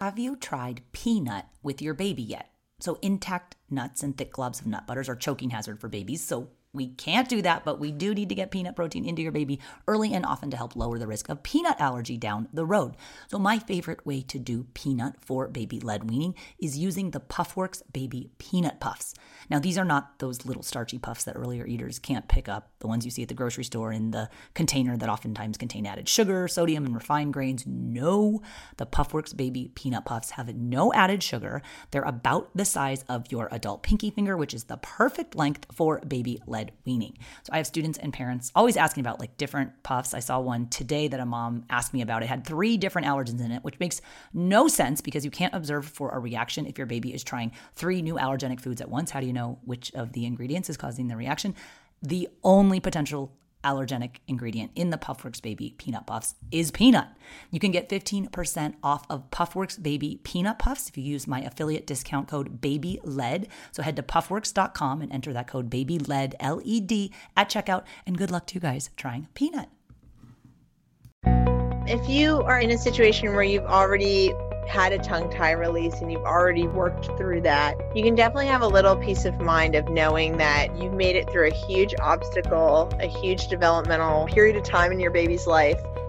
Have you tried peanut with your baby yet? So, intact nuts and thick globs of nut butters are choking hazard for babies. So, we can't do that, but we do need to get peanut protein into your baby early and often to help lower the risk of peanut allergy down the road. So, my favorite way to do peanut for baby led weaning is using the Puffworks Baby Peanut Puffs. Now, these are not those little starchy puffs that earlier eaters can't pick up, the ones you see at the grocery store in the container that oftentimes contain added sugar, sodium, and refined grains. No, the Puffworks Baby Peanut Puffs have no added sugar. They're about the size of your adult pinky finger, which is the perfect length for baby led weaning. So I have students and parents always asking about like different puffs. I saw one today that a mom asked me about. It had three different allergens in it, which makes no sense because you can't observe for a reaction if your baby is trying three new allergenic foods at once. How do you know which of the ingredients is causing the reaction? The only potential allergenic ingredient in the Puffworks Baby Peanut Puffs is peanut. You can get 15% off of Puffworks Baby Peanut Puffs if you use my affiliate discount code BABYLED. So head to puffworks.com and enter that code BABYLED, L E D, at checkout. And good luck to you guys trying peanut. If you are in a situation where you've already had a tongue tie release and you've already worked through that, you can definitely have a little peace of mind of knowing that you've made it through a huge obstacle, a huge developmental period of time in your baby's life.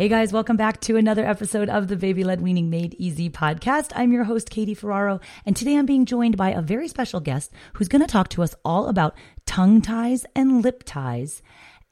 Hey guys, welcome back to another episode of the Baby Led Weaning Made Easy podcast. I'm your host, Katie Ferraro, and today I'm being joined by a very special guest who's going to talk to us all about tongue ties and lip ties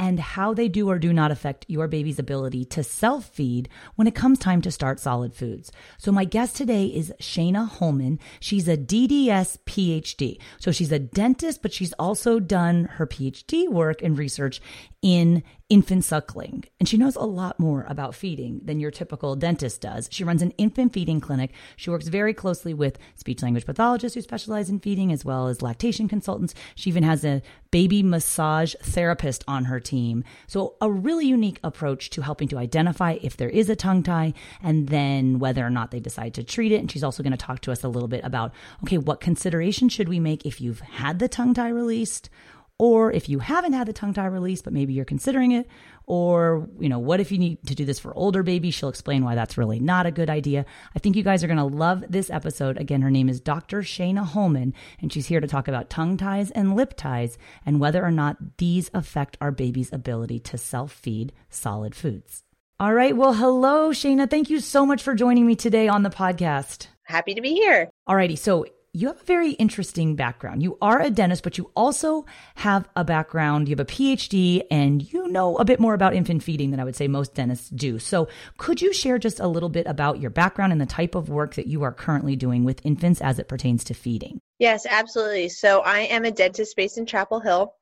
and how they do or do not affect your baby's ability to self feed when it comes time to start solid foods. So, my guest today is Shaina Holman. She's a DDS PhD. So, she's a dentist, but she's also done her PhD work and research in infant suckling. And she knows a lot more about feeding than your typical dentist does. She runs an infant feeding clinic. She works very closely with speech language pathologists who specialize in feeding, as well as lactation consultants. She even has a baby massage therapist on her team. So, a really unique approach to helping to identify if there is a tongue tie and then whether or not they decide to treat it. And she's also going to talk to us a little bit about okay, what consideration should we make if you've had the tongue tie released? Or if you haven't had the tongue tie release but maybe you're considering it. Or you know what if you need to do this for older babies? She'll explain why that's really not a good idea. I think you guys are going to love this episode. Again her name is dr shaina holman and she's here to talk about tongue ties and lip ties and whether or not these affect our baby's ability to self-feed solid foods. All right. Well hello shaina thank you so much for joining me today on the podcast. Happy to be here. Alrighty, so you have a very interesting background. You are a dentist, but you also have a background. You have a PhD and you know a bit more about infant feeding than I would say most dentists do. So, could you share just a little bit about your background and the type of work that you are currently doing with infants as it pertains to feeding? Yes, absolutely. So, I am a dentist based in Chapel Hill.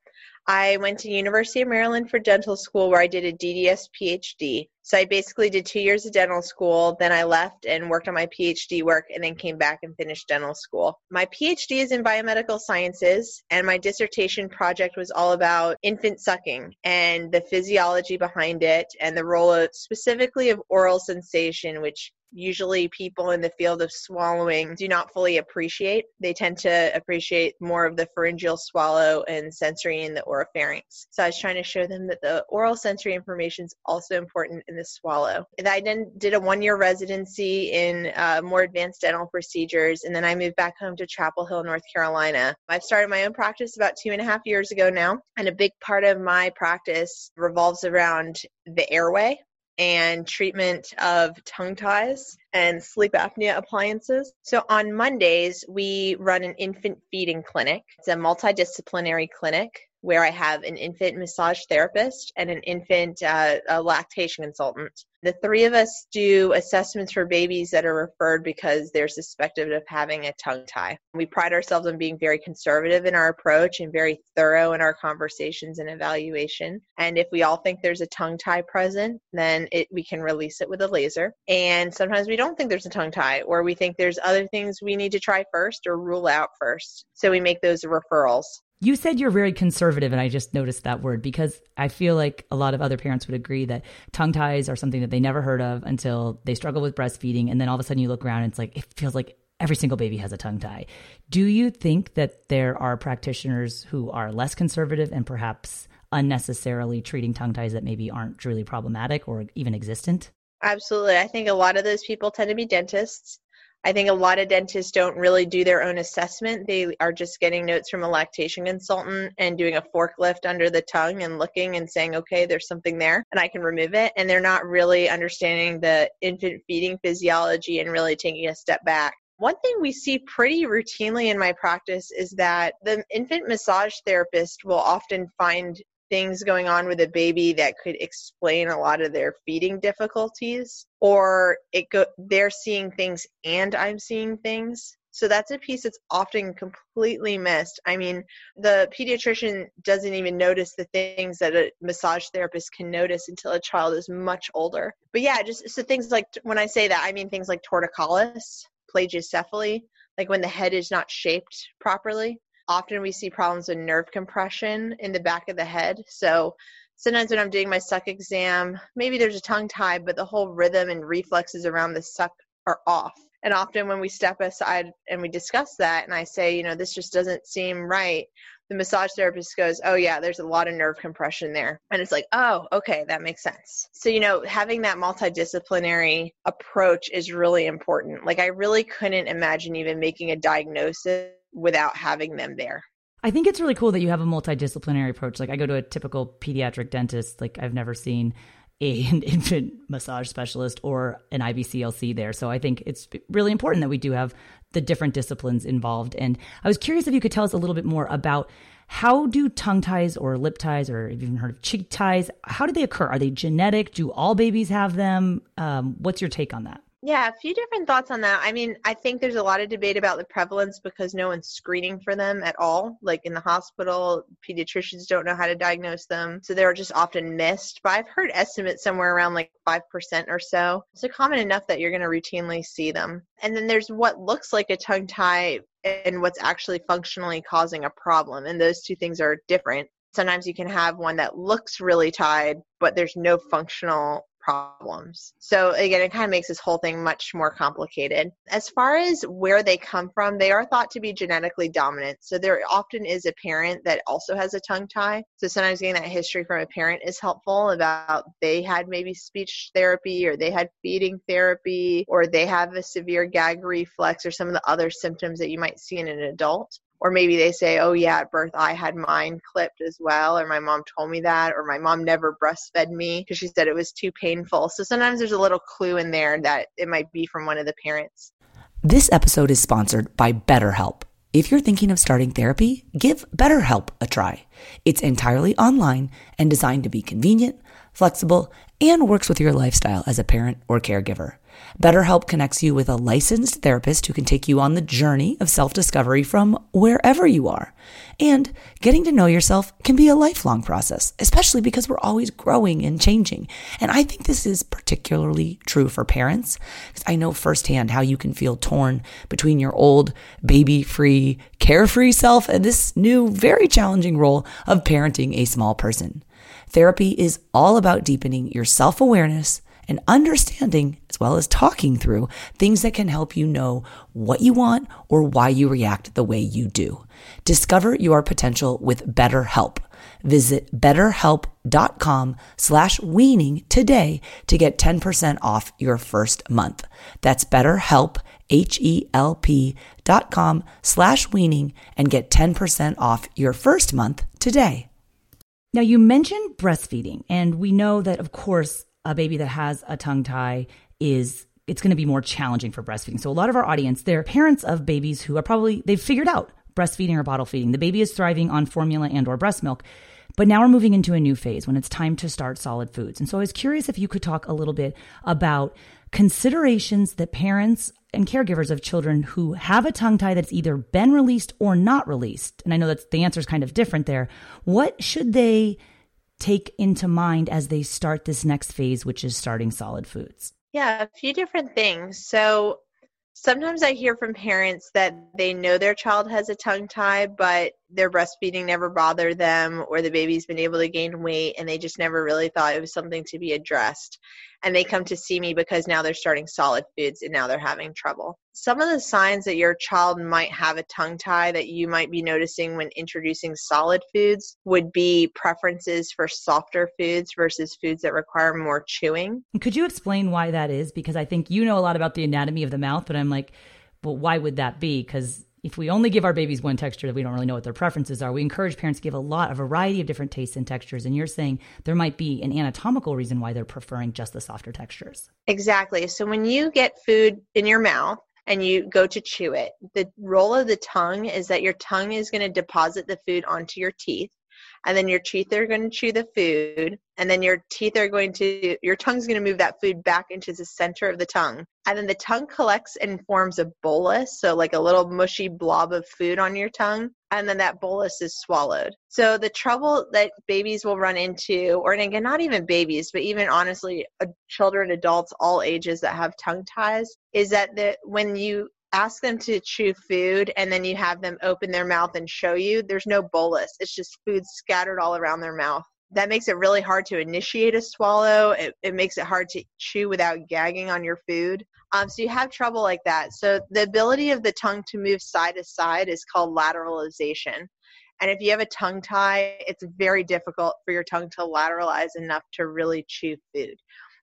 I went to University of Maryland for dental school where I did a DDS PhD. So I basically did two years of dental school, then I left and worked on my PhD work and then came back and finished dental school. My PhD is in biomedical sciences and my dissertation project was all about infant sucking and the physiology behind it and the role of specifically of oral sensation, which usually people in the field of swallowing do not fully appreciate. They tend to appreciate more of the pharyngeal swallow and sensory in the oropharynx. So I was trying to show them that the oral sensory information is also important in the swallow. And I then did a one year residency in uh, more advanced dental procedures, and then I moved back home to Chapel Hill, North Carolina. I've started my own practice about two and a half years ago now, and a big part of my practice revolves around the airway and treatment of tongue ties and sleep apnea appliances. So on Mondays, we run an infant feeding clinic. It's a multidisciplinary clinic where I have an infant massage therapist and an infant uh, lactation consultant. The three of us do assessments for babies that are referred because they're suspected of having a tongue tie. We pride ourselves on being very conservative in our approach and very thorough in our conversations and evaluation. And if we all think there's a tongue tie present, then it, we can release it with a laser. And sometimes we don't think there's a tongue tie, or we think there's other things we need to try first or rule out first. So we make those referrals. You said you're very conservative, and I just noticed that word because I feel like a lot of other parents would agree that tongue ties are something that they never heard of until they struggle with breastfeeding. And then all of a sudden you look around and it's like, it feels like every single baby has a tongue tie. Do you think that there are practitioners who are less conservative and perhaps unnecessarily treating tongue ties that maybe aren't truly problematic or even existent? Absolutely. I think a lot of those people tend to be dentists I think a lot of dentists don't really do their own assessment. They are just getting notes from a lactation consultant and doing a forklift under the tongue and looking and saying, okay, there's something there and I can remove it. And they're not really understanding the infant feeding physiology and really taking a step back. One thing we see pretty routinely in my practice is that the infant massage therapist will often find things going on with a baby that could explain a lot of their feeding difficulties or it go they're seeing things and I'm seeing things so that's a piece that's often completely missed. I mean, the pediatrician doesn't even notice the things that a massage therapist can notice until a child is much older. But yeah, just so things like when I say that, I mean things like torticollis, plagiocephaly, like when the head is not shaped properly often we see problems with nerve compression in the back of the head. So sometimes when I'm doing my suck exam, maybe there's a tongue tie, but the whole rhythm and reflexes around the suck are off. And often when we step aside and we discuss that, and I say, you know, this just doesn't seem right, the massage therapist goes, Oh, yeah, there's a lot of nerve compression there. And it's like, Oh, okay, that makes sense. So, you know, having that multidisciplinary approach is really important. Like, I really couldn't imagine even making a diagnosis without having them there. I think it's really cool that you have a multidisciplinary approach. Like I go to a typical pediatric dentist, like I've never seen a, an infant massage specialist or an IBCLC there. So I think it's really important that we do have the different disciplines involved. And I was curious if you could tell us a little bit more about how do tongue ties or lip ties or have you even heard of cheek ties? How do they occur? Are they genetic? Do all babies have them? Um, what's your take on that? Yeah, a few different thoughts on that. I mean, I think there's a lot of debate about the prevalence because no one's screening for them at all. Like in the hospital, pediatricians don't know how to diagnose them. So they're just often missed. But I've heard estimates somewhere around like 5% or so. So common enough that you're going to routinely see them. And then there's what looks like a tongue tie and what's actually functionally causing a problem. And those two things are different. Sometimes you can have one that looks really tied, but there's no functional problems. So again, it kind of makes this whole thing much more complicated. As far as where they come from, they are thought to be genetically dominant. So there often is a parent that also has a tongue tie. So sometimes getting that history from a parent is helpful about they had maybe speech therapy or they had feeding therapy or they have a severe gag reflex or some of the other symptoms that you might see in an adult or maybe they say, oh, yeah, at birth I had mine clipped as well, or my mom told me that, or my mom never breastfed me because she said it was too painful. So sometimes there's a little clue in there that it might be from one of the parents. This episode is sponsored by BetterHelp. If you're thinking of starting therapy, give BetterHelp a try. It's entirely online and designed to be convenient, flexible, and works with your lifestyle as a parent or caregiver. BetterHelp connects you with a licensed therapist who can take you on the journey of self discovery from wherever you are. And getting to know yourself can be a lifelong process, especially because we're always growing and changing. And I think this is particularly true for parents, because I know firsthand how you can feel torn between your old, baby free, carefree self and this new, very challenging role of parenting a small person. Therapy is all about deepening your self awareness and understanding, as well as talking through things that can help you know what you want or why you react the way you do. Discover your potential with BetterHelp. Visit betterhelp.com slash weaning today to get 10% off your first month. That's betterhelp, H-E-L-P dot com slash weaning and get 10% off your first month today. Now, you mentioned breastfeeding, and we know that, of course, a baby that has a tongue tie is it's going to be more challenging for breastfeeding. So a lot of our audience, they're parents of babies who are probably they've figured out breastfeeding or bottle feeding. The baby is thriving on formula and or breast milk. But now we're moving into a new phase when it's time to start solid foods. And so I was curious if you could talk a little bit about considerations that parents and caregivers of children who have a tongue tie that's either been released or not released. And I know that the answer is kind of different there. What should they take into mind as they start this next phase, which is starting solid foods? Yeah, a few different things. So sometimes I hear from parents that they know their child has a tongue tie, but their breastfeeding never bothered them, or the baby's been able to gain weight and they just never really thought it was something to be addressed and they come to see me because now they're starting solid foods and now they're having trouble. Some of the signs that your child might have a tongue tie that you might be noticing when introducing solid foods would be preferences for softer foods versus foods that require more chewing. Could you explain why that is? Because I think you know a lot about the anatomy of the mouth, but I'm like, well, why would that be? Because if we only give our babies one texture that we don't really know what their preferences are, we encourage parents to give a lot, a variety of different tastes and textures. And you're saying there might be an anatomical reason why they're preferring just the softer textures. Exactly. So when you get food in your mouth, and you go to chew it. The role of the tongue is that your tongue is going to deposit the food onto your teeth and then your teeth are going to chew the food and then your teeth are going to your tongue's going to move that food back into the center of the tongue. And then the tongue collects and forms a bolus so like a little mushy blob of food on your tongue and then that bolus is swallowed. So the trouble that babies will run into or again not even babies but even honestly uh, children adults all ages that have tongue ties is that the, when you ask them to chew food and then you have them open their mouth and show you, there's no bolus. It's just food scattered all around their mouth. That makes it really hard to initiate a swallow. It, it makes it hard to chew without gagging on your food. Um, so you have trouble like that. So the ability of the tongue to move side to side is called lateralization. And if you have a tongue tie, it's very difficult for your tongue to lateralize enough to really chew food.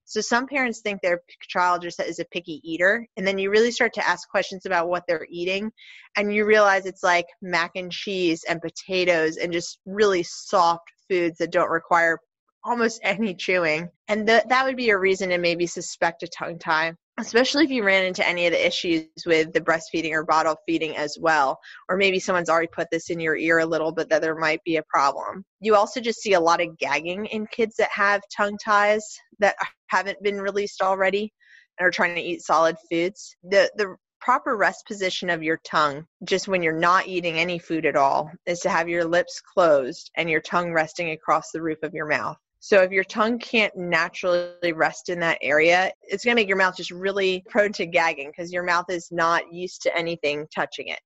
So some parents think their child just is a picky eater, and then you really start to ask questions about what they're eating, and you realize it's like mac and cheese and potatoes and just really soft foods that don't require almost any chewing. And th- that would be a reason to maybe suspect a tongue tie especially if you ran into any of the issues with the breastfeeding or bottle feeding as well or maybe someone's already put this in your ear a little bit that there might be a problem. You also just see a lot of gagging in kids that have tongue ties that haven't been released already and are trying to eat solid foods. The the proper rest position of your tongue just when you're not eating any food at all is to have your lips closed and your tongue resting across the roof of your mouth so if your tongue can't naturally rest in that area, it's going to make your mouth just really prone to gagging because your mouth is not used to anything touching it,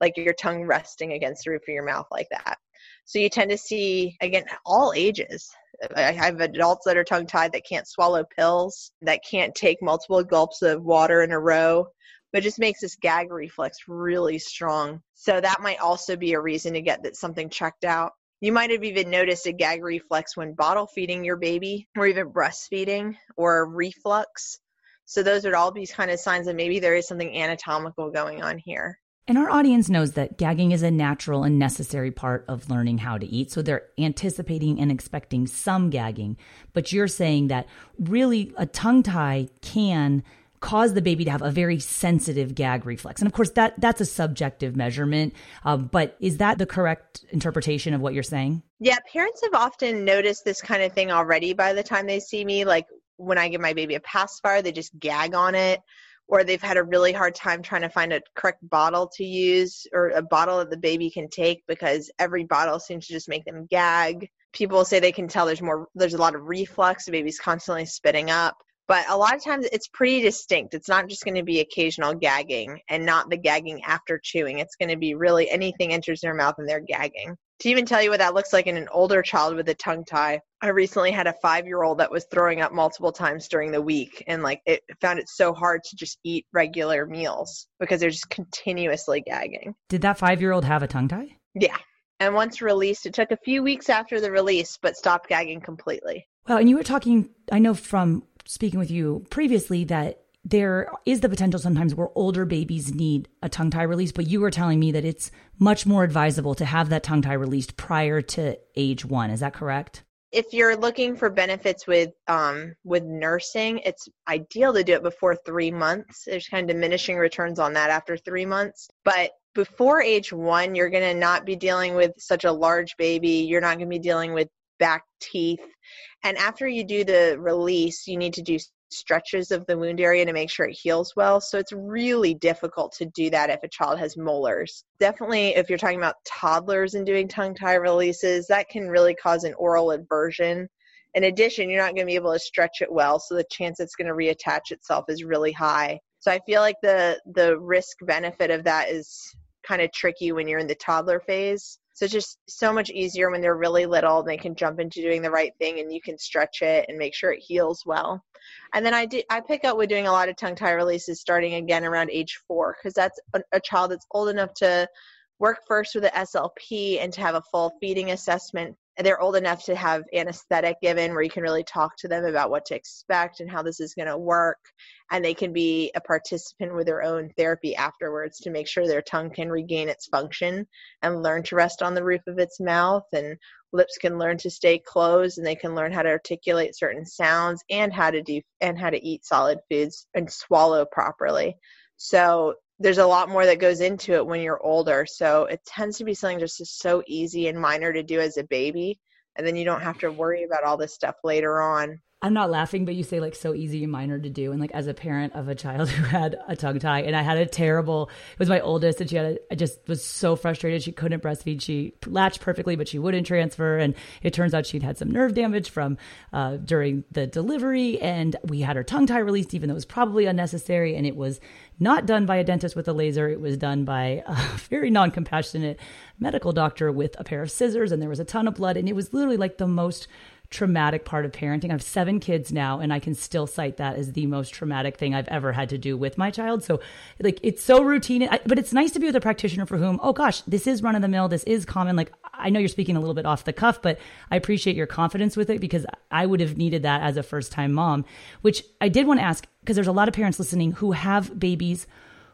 like your tongue resting against the roof of your mouth like that. So you tend to see, again, all ages. I have adults that are tongue tied that can't swallow pills, that can't take multiple gulps of water in a row, but just makes this gag reflex really strong. So that might also be a reason to get that something checked out. You might have even noticed a gag reflex when bottle feeding your baby or even breastfeeding or reflux. So those would all be kind of signs that maybe there is something anatomical going on here. And our audience knows that gagging is a natural and necessary part of learning how to eat. So they're anticipating and expecting some gagging. But you're saying that really a tongue tie can cause the baby to have a very sensitive gag reflex. And of course, that that's a subjective measurement. Um, but is that the correct interpretation of what you're saying? Yeah, parents have often noticed this kind of thing already by the time they see me. Like when I give my baby a pacifier, they just gag on it. Or they've had a really hard time trying to find a correct bottle to use or a bottle that the baby can take because every bottle seems to just make them gag. People say they can tell there's more, there's a lot of reflux. The baby's constantly spitting up but a lot of times it's pretty distinct. It's not just going to be occasional gagging and not the gagging after chewing. It's going to be really anything enters their mouth and they're gagging. To even tell you what that looks like in an older child with a tongue tie, I recently had a five year old that was throwing up multiple times during the week and like it found it so hard to just eat regular meals because they're just continuously gagging. Did that five year old have a tongue tie? Yeah. And once released, it took a few weeks after the release, but stopped gagging completely. Well, and you were talking, I know from speaking with you previously that there is the potential sometimes where older babies need a tongue tie release, but you were telling me that it's much more advisable to have that tongue tie released prior to age one. Is that correct? if you're looking for benefits with um, with nursing, it's ideal to do it before three months. There's kind of diminishing returns on that after three months, but before age one, you're going to not be dealing with such a large baby. You're not going to be dealing with back teeth. And after you do the release, you need to do stretches of the wound area to make sure it heals well. So it's really difficult to do that if a child has molars. Definitely, if you're talking about toddlers and doing tongue tie releases, that can really cause an oral aversion. In addition, you're not going to be able to stretch it well, so the chance it's going to reattach itself is really high. So I feel like the the risk benefit of that is kind of tricky when you're in the toddler phase. So it's just so much easier when they're really little. They can jump into doing the right thing, and you can stretch it and make sure it heals well. And then I did I pick up with doing a lot of tongue tie releases starting again around age four because that's a, a child that's old enough to work first with the SLP and to have a full feeding assessment they're old enough to have anesthetic given where you can really talk to them about what to expect and how this is going to work. And they can be a participant with their own therapy afterwards to make sure their tongue can regain its function and learn to rest on the roof of its mouth. And lips can learn to stay closed and they can learn how to articulate certain sounds and how to do and how to eat solid foods and swallow properly. So there's a lot more that goes into it when you're older. So it tends to be something just so easy and minor to do as a baby. And then you don't have to worry about all this stuff later on. I'm not laughing, but you say like so easy and minor to do. And like as a parent of a child who had a tongue tie, and I had a terrible, it was my oldest, and she had, a, I just was so frustrated. She couldn't breastfeed. She latched perfectly, but she wouldn't transfer. And it turns out she'd had some nerve damage from uh, during the delivery. And we had her tongue tie released, even though it was probably unnecessary. And it was not done by a dentist with a laser. It was done by a very non compassionate medical doctor with a pair of scissors. And there was a ton of blood. And it was literally like the most traumatic part of parenting. I have seven kids now, and I can still cite that as the most traumatic thing I've ever had to do with my child. So, like, it's so routine, but it's nice to be with a practitioner for whom, oh gosh, this is run of the mill, this is common. Like, I know you're speaking a little bit off the cuff, but I appreciate your confidence with it because I would have needed that as a first time mom, which I did want to ask because there's a lot of parents listening who have babies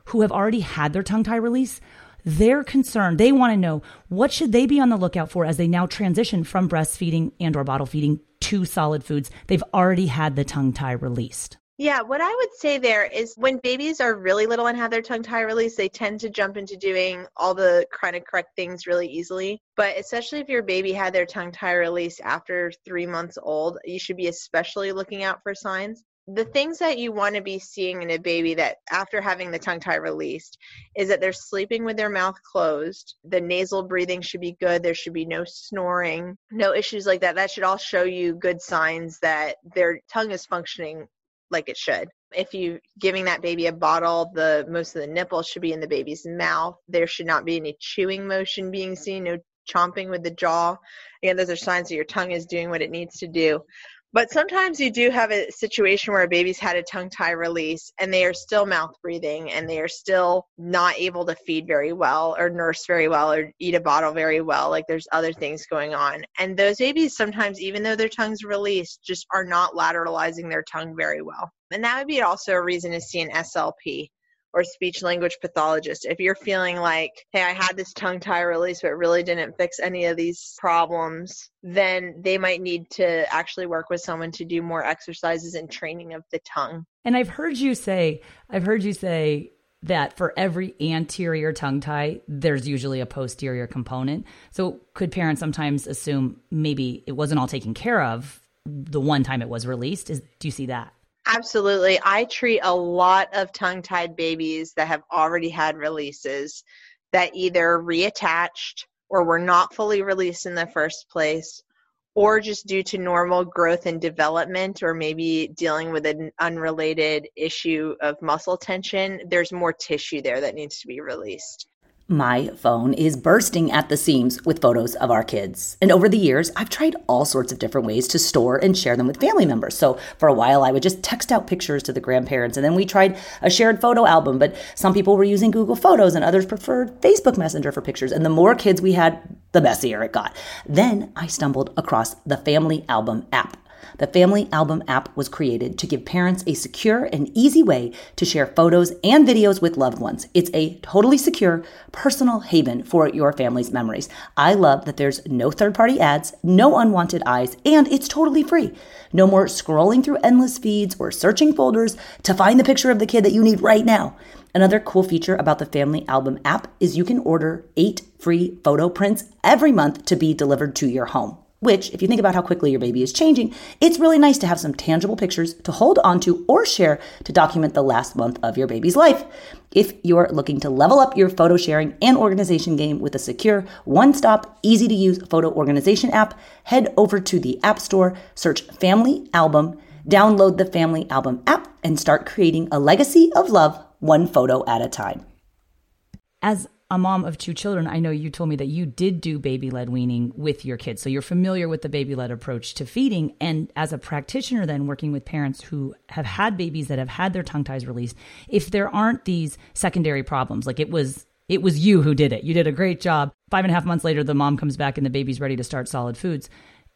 who have already had their tongue tie release they're concerned. They want to know what should they be on the lookout for as they now transition from breastfeeding and or bottle feeding to solid foods. They've already had the tongue tie released. Yeah, what I would say there is when babies are really little and have their tongue tie released, they tend to jump into doing all the kind of correct things really easily. But especially if your baby had their tongue tie released after three months old, you should be especially looking out for signs the things that you want to be seeing in a baby that after having the tongue tie released is that they're sleeping with their mouth closed the nasal breathing should be good there should be no snoring no issues like that. That should all show you good signs that their tongue is functioning like it should. If you're giving that baby a bottle the most of the nipple should be in the baby's mouth. There should not be any chewing motion being seen no chomping with the jaw. Again those are signs that your tongue is doing what it needs to do but sometimes you do have a situation where a baby's had a tongue tie release and they are still mouth breathing and they are still not able to feed very well or nurse very well or eat a bottle very well. Like there's other things going on. And those babies sometimes, even though their tongue's released, just are not lateralizing their tongue very well. And that would be also a reason to see an SLP or speech language pathologist. If you're feeling like, hey, I had this tongue tie release, but really didn't fix any of these problems, then they might need to actually work with someone to do more exercises and training of the tongue. And I've heard you say, I've heard you say, that for every anterior tongue tie, there's usually a posterior component. So, could parents sometimes assume maybe it wasn't all taken care of the one time it was released? Is do you see that? Absolutely. I treat a lot of tongue tied babies that have already had releases that either reattached or were not fully released in the first place, or just due to normal growth and development, or maybe dealing with an unrelated issue of muscle tension. There's more tissue there that needs to be released. My phone is bursting at the seams with photos of our kids. And over the years, I've tried all sorts of different ways to store and share them with family members. So for a while, I would just text out pictures to the grandparents. And then we tried a shared photo album, but some people were using Google Photos and others preferred Facebook Messenger for pictures. And the more kids we had, the messier it got. Then I stumbled across the Family Album app. The Family Album app was created to give parents a secure and easy way to share photos and videos with loved ones. It's a totally secure, personal haven for your family's memories. I love that there's no third party ads, no unwanted eyes, and it's totally free. No more scrolling through endless feeds or searching folders to find the picture of the kid that you need right now. Another cool feature about the Family Album app is you can order eight free photo prints every month to be delivered to your home. Which, if you think about how quickly your baby is changing, it's really nice to have some tangible pictures to hold onto or share to document the last month of your baby's life. If you're looking to level up your photo sharing and organization game with a secure, one stop, easy to use photo organization app, head over to the App Store, search Family Album, download the Family Album app, and start creating a legacy of love one photo at a time. As a mom of two children, I know you told me that you did do baby led weaning with your kids. So you're familiar with the baby led approach to feeding. And as a practitioner, then working with parents who have had babies that have had their tongue ties released, if there aren't these secondary problems, like it was it was you who did it. You did a great job. Five and a half months later, the mom comes back and the baby's ready to start solid foods.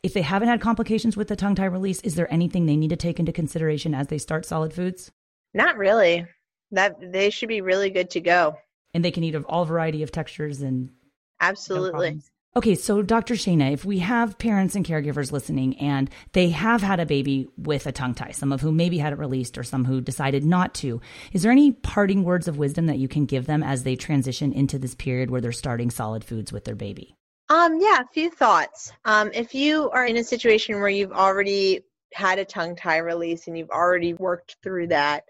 If they haven't had complications with the tongue tie release, is there anything they need to take into consideration as they start solid foods? Not really. That they should be really good to go and they can eat of all variety of textures and absolutely. No okay, so Dr. Shaina, if we have parents and caregivers listening and they have had a baby with a tongue tie, some of whom maybe had it released or some who decided not to, is there any parting words of wisdom that you can give them as they transition into this period where they're starting solid foods with their baby? Um, yeah, a few thoughts. Um, if you are in a situation where you've already had a tongue tie release and you've already worked through that,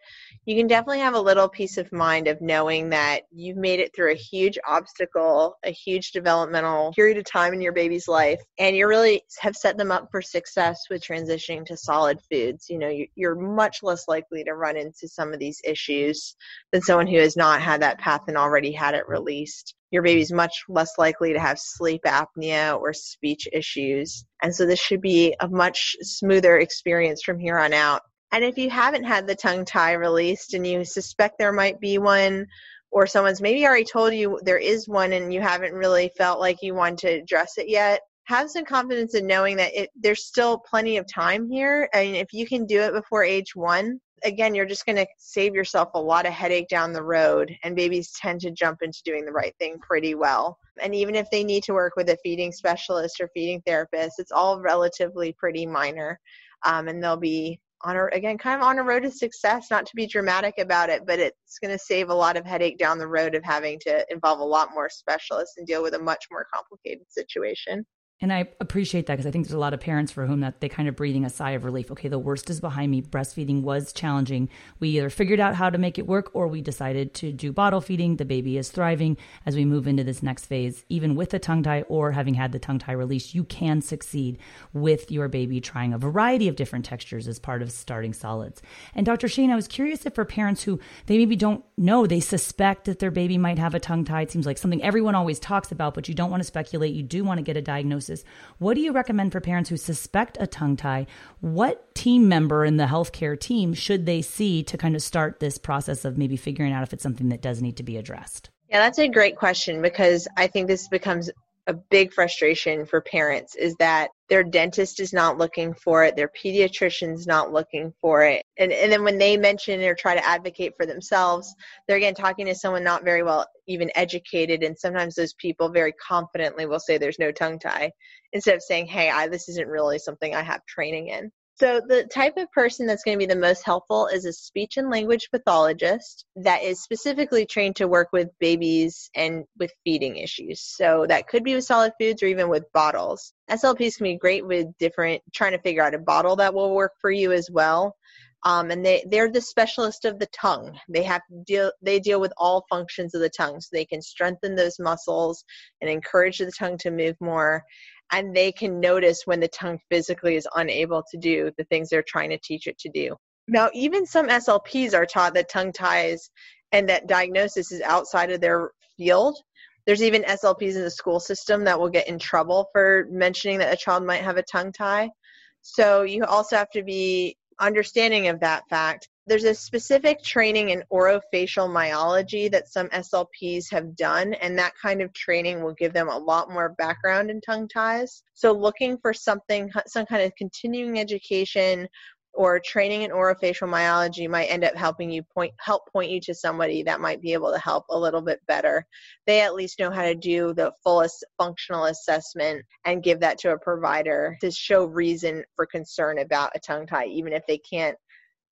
you can definitely have a little peace of mind of knowing that you've made it through a huge obstacle, a huge developmental period of time in your baby's life, and you really have set them up for success with transitioning to solid foods. You know, you're much less likely to run into some of these issues than someone who has not had that path and already had it released your baby's much less likely to have sleep apnea or speech issues. And so this should be a much smoother experience from here on out. And if you haven't had the tongue tie released and you suspect there might be one, or someone's maybe already told you there is one and you haven't really felt like you want to address it yet, have some confidence in knowing that it, there's still plenty of time here. Mean, if you can do it before age one, again, you're just going to save yourself a lot of headache down the road. And babies tend to jump into doing the right thing pretty well. And even if they need to work with a feeding specialist or feeding therapist, it's all relatively pretty minor. Um, and they'll be on a, again kind of on a road to success not to be dramatic about it but it's going to save a lot of headache down the road of having to involve a lot more specialists and deal with a much more complicated situation and I appreciate that because I think there's a lot of parents for whom that they kind of breathing a sigh of relief. Okay, the worst is behind me. Breastfeeding was challenging. We either figured out how to make it work or we decided to do bottle feeding. The baby is thriving as we move into this next phase. Even with the tongue tie or having had the tongue tie released, you can succeed with your baby trying a variety of different textures as part of starting solids. And Dr. Shane, I was curious if for parents who they maybe don't know, they suspect that their baby might have a tongue tie. It seems like something everyone always talks about, but you don't want to speculate. You do want to get a diagnosis diagnosis. What do you recommend for parents who suspect a tongue tie? What team member in the healthcare team should they see to kind of start this process of maybe figuring out if it's something that does need to be addressed? Yeah, that's a great question because I think this becomes a big frustration for parents is that their dentist is not looking for it, their pediatrician's not looking for it. And, and then when they mention or try to advocate for themselves, they're again talking to someone not very well even educated. And sometimes those people very confidently will say there's no tongue tie instead of saying, hey, I, this isn't really something I have training in. So, the type of person that's going to be the most helpful is a speech and language pathologist that is specifically trained to work with babies and with feeding issues. So, that could be with solid foods or even with bottles. SLPs can be great with different, trying to figure out a bottle that will work for you as well. Um, and they, they're the specialist of the tongue. They have deal they deal with all functions of the tongue, so they can strengthen those muscles and encourage the tongue to move more and they can notice when the tongue physically is unable to do the things they're trying to teach it to do. Now, even some SLPs are taught that tongue ties and that diagnosis is outside of their field. There's even SLPs in the school system that will get in trouble for mentioning that a child might have a tongue tie. So you also have to be understanding of that fact there's a specific training in orofacial myology that some SLPs have done, and that kind of training will give them a lot more background in tongue ties. So, looking for something, some kind of continuing education or training in orofacial myology might end up helping you point help point you to somebody that might be able to help a little bit better they at least know how to do the fullest functional assessment and give that to a provider to show reason for concern about a tongue tie even if they can't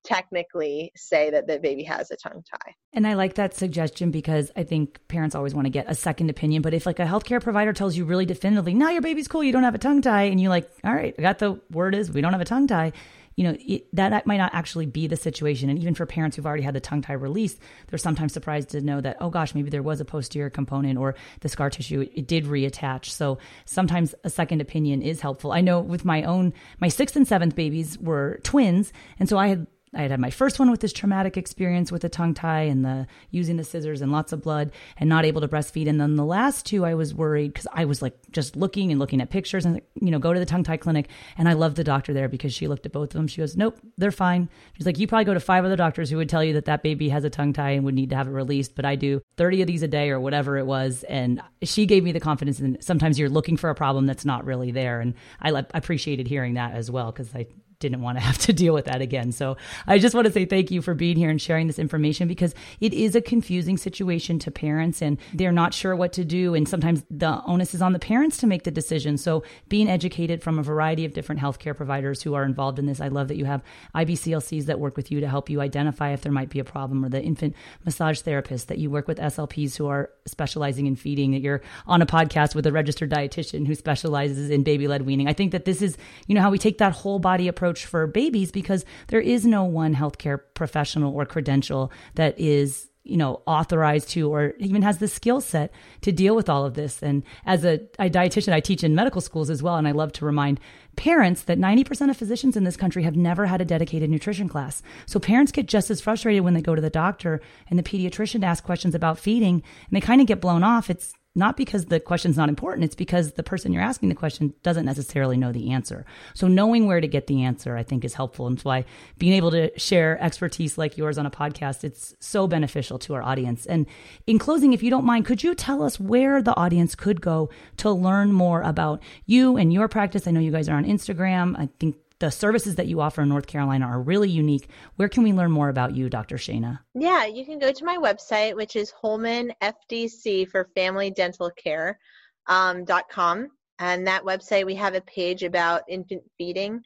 technically say that the baby has a tongue tie. And I like that suggestion because I think parents always want to get a second opinion. But if like a healthcare provider tells you really definitively, now your baby's cool, you don't have a tongue tie, and you're like, all right, I got the word is we don't have a tongue tie you know, it, that might not actually be the situation. And even for parents who've already had the tongue tie released, they're sometimes surprised to know that, oh gosh, maybe there was a posterior component or the scar tissue, it, it did reattach. So sometimes a second opinion is helpful. I know with my own, my sixth and seventh babies were twins. And so I had I had had my first one with this traumatic experience with the tongue tie and the using the scissors and lots of blood and not able to breastfeed. And then the last two, I was worried because I was like just looking and looking at pictures and, you know, go to the tongue tie clinic. And I loved the doctor there because she looked at both of them. She goes, nope, they're fine. She's like, you probably go to five other doctors who would tell you that that baby has a tongue tie and would need to have it released. But I do 30 of these a day or whatever it was. And she gave me the confidence. And sometimes you're looking for a problem that's not really there. And I, I appreciated hearing that as well because I didn't want to have to deal with that again. So I just want to say thank you for being here and sharing this information because it is a confusing situation to parents and they're not sure what to do. And sometimes the onus is on the parents to make the decision. So being educated from a variety of different healthcare providers who are involved in this, I love that you have IBCLCs that work with you to help you identify if there might be a problem or the infant massage therapist that you work with SLPs who are specializing in feeding, that you're on a podcast with a registered dietitian who specializes in baby led weaning. I think that this is, you know, how we take that whole body approach approach for babies because there is no one healthcare professional or credential that is you know authorized to or even has the skill set to deal with all of this. And as a, a dietitian i teach in medical schools as well and i love to remind parents that 90% of physicians in this country have never had a dedicated nutrition class. So parents get just as frustrated when they go to the doctor and the pediatrician asks questions about feeding and they kind of get blown off. It's not because the question's not important, it's because the person you're asking the question doesn't necessarily know the answer. So knowing where to get the answer, I think, is helpful. And that's why being able to share expertise like yours on a podcast, it's so beneficial to our audience. And in closing, if you don't mind, could you tell us where the audience could go to learn more about you and your practice? I know you guys are on Instagram. I think the services that you offer in North Carolina are really unique. Where can we learn more about you, Dr. Shaina? Yeah, you can go to my website, which is Holman FDC for Family Dental Care um, dot com. And that website, we have a page about infant feeding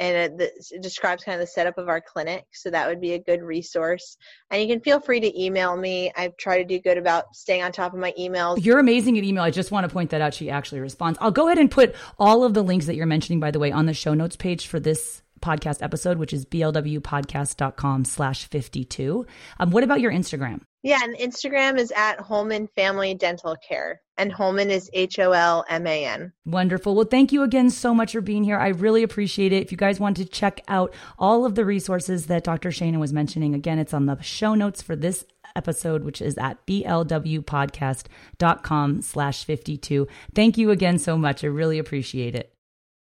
and it, it, describes kind of the setup of our clinic. So that would be a good resource. And you can feel free to email me. I try to do good about staying on top of my emails. You're amazing at email. I just want to point that out. She actually responds. I'll go ahead and put all of the links that you're mentioning, by the way, on the show notes page for this podcast episode, which is blwpodcast.com slash 52. Um, what about your Instagram? Yeah, and Instagram is at Holman Family Dental Care. And Holman is H O L M A N. Wonderful. Well, thank you again so much for being here. I really appreciate it. If you guys want to check out all of the resources that Dr. Shaina was mentioning, again, it's on the show notes for this episode, which is at blwpodcast.com slash 52. Thank you again so much. I really appreciate it.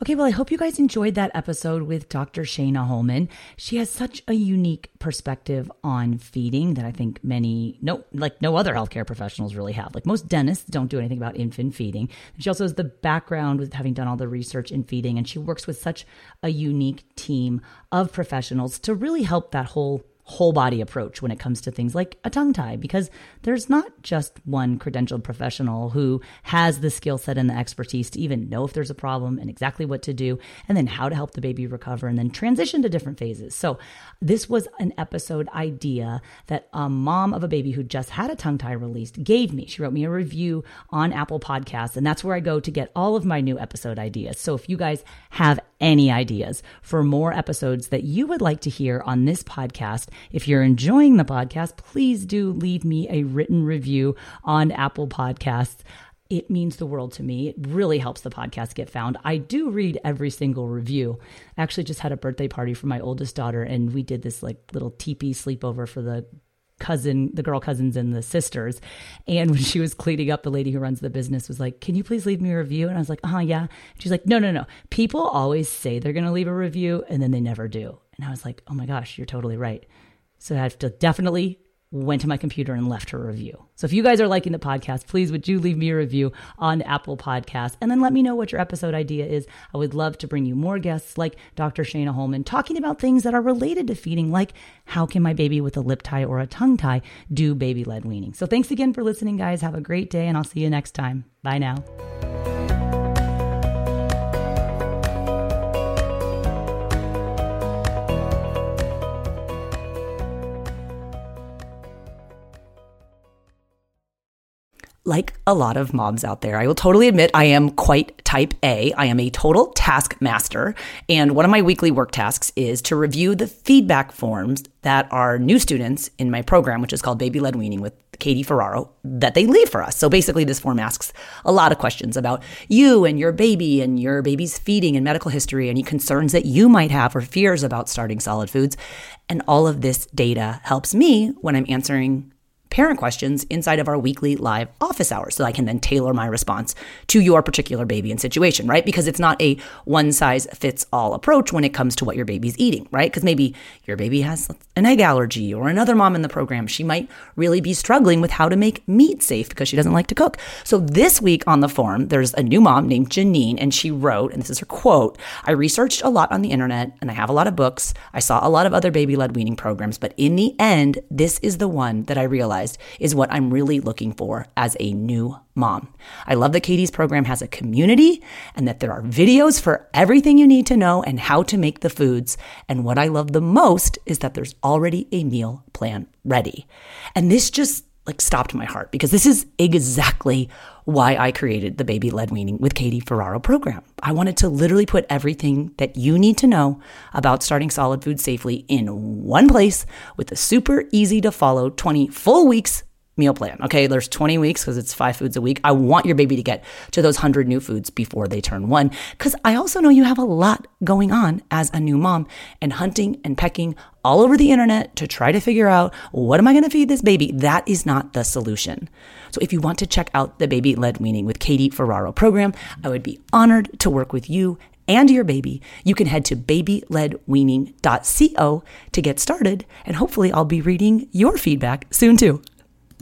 Okay, well, I hope you guys enjoyed that episode with Dr. Shaina Holman. She has such a unique perspective on feeding that I think many, no, like no other healthcare professionals really have. Like most dentists don't do anything about infant feeding. She also has the background with having done all the research in feeding, and she works with such a unique team of professionals to really help that whole whole body approach when it comes to things like a tongue tie because there's not just one credentialed professional who has the skill set and the expertise to even know if there's a problem and exactly what to do and then how to help the baby recover and then transition to different phases. So this was an episode idea that a mom of a baby who just had a tongue tie released gave me. She wrote me a review on Apple Podcasts and that's where I go to get all of my new episode ideas. So if you guys have any ideas for more episodes that you would like to hear on this podcast, if you're enjoying the podcast, please do leave me a written review on Apple Podcasts. It means the world to me. It really helps the podcast get found. I do read every single review. I actually just had a birthday party for my oldest daughter, and we did this like little teepee sleepover for the cousin, the girl cousins and the sisters. And when she was cleaning up, the lady who runs the business was like, Can you please leave me a review? And I was like, Uh huh, yeah. She's like, No, no, no. People always say they're going to leave a review and then they never do. And I was like, Oh my gosh, you're totally right So I have to definitely went to my computer and left her a review. So if you guys are liking the podcast, please would you leave me a review on Apple Podcasts and then let me know what your episode idea is. I would love to bring you more guests like Dr. Shaina Holman talking about things that are related to feeding, like how can my baby with a lip tie or a tongue tie do baby led weaning. So thanks again for listening, guys. Have a great day and I'll see you next time. Bye now. Like a lot of moms out there, I will totally admit I am quite type A. I am a total task master. And one of my weekly work tasks is to review the feedback forms that our new students in my program, which is called Baby Led Weaning with Katie Ferraro, that they leave for us. So basically, this form asks a lot of questions about you and your baby and your baby's feeding and medical history, any concerns that you might have or fears about starting solid foods. And all of this data helps me when I'm answering parent questions inside of our weekly live office hours so I can then tailor my response to your particular baby and situation, right? Because it's not a one size fits all approach when it comes to what your baby's eating, right? Because maybe your baby has an egg allergy or another mom in the program, she might really be struggling with how to make meat safe because she doesn't like to cook. So this week on the forum, there's a new mom named Janine and she wrote, and this is her quote, I researched a lot on the internet and I have a lot of books. I saw a lot of other baby led weaning programs, but in the end, this is the one that I realized realized is what I'm really looking for as a new mom. I love that Katie's program has a community and that there are videos for everything you need to know and how to make the foods. And what I love the most is that there's already a meal plan ready. And this just like stopped my heart because this is exactly why I created the Baby Led Weaning with Katie Ferraro program. I wanted to literally put everything that you need to know about starting solid food safely in one place with a super easy to follow 20 full weeks meal plan. Okay, there's 20 weeks because it's five foods a week. I want your baby to get to those 100 new foods before they turn one because I also know you have a lot going on as a new mom and hunting and pecking all over the internet to try to figure out what am I going to feed this baby? That is not the solution. So if you want to check out the Baby Led Weaning with Katie Ferraro program, I would be honored to work with you and your baby, you can head to babyledweaning.co to get started, and hopefully, I'll be reading your feedback soon too.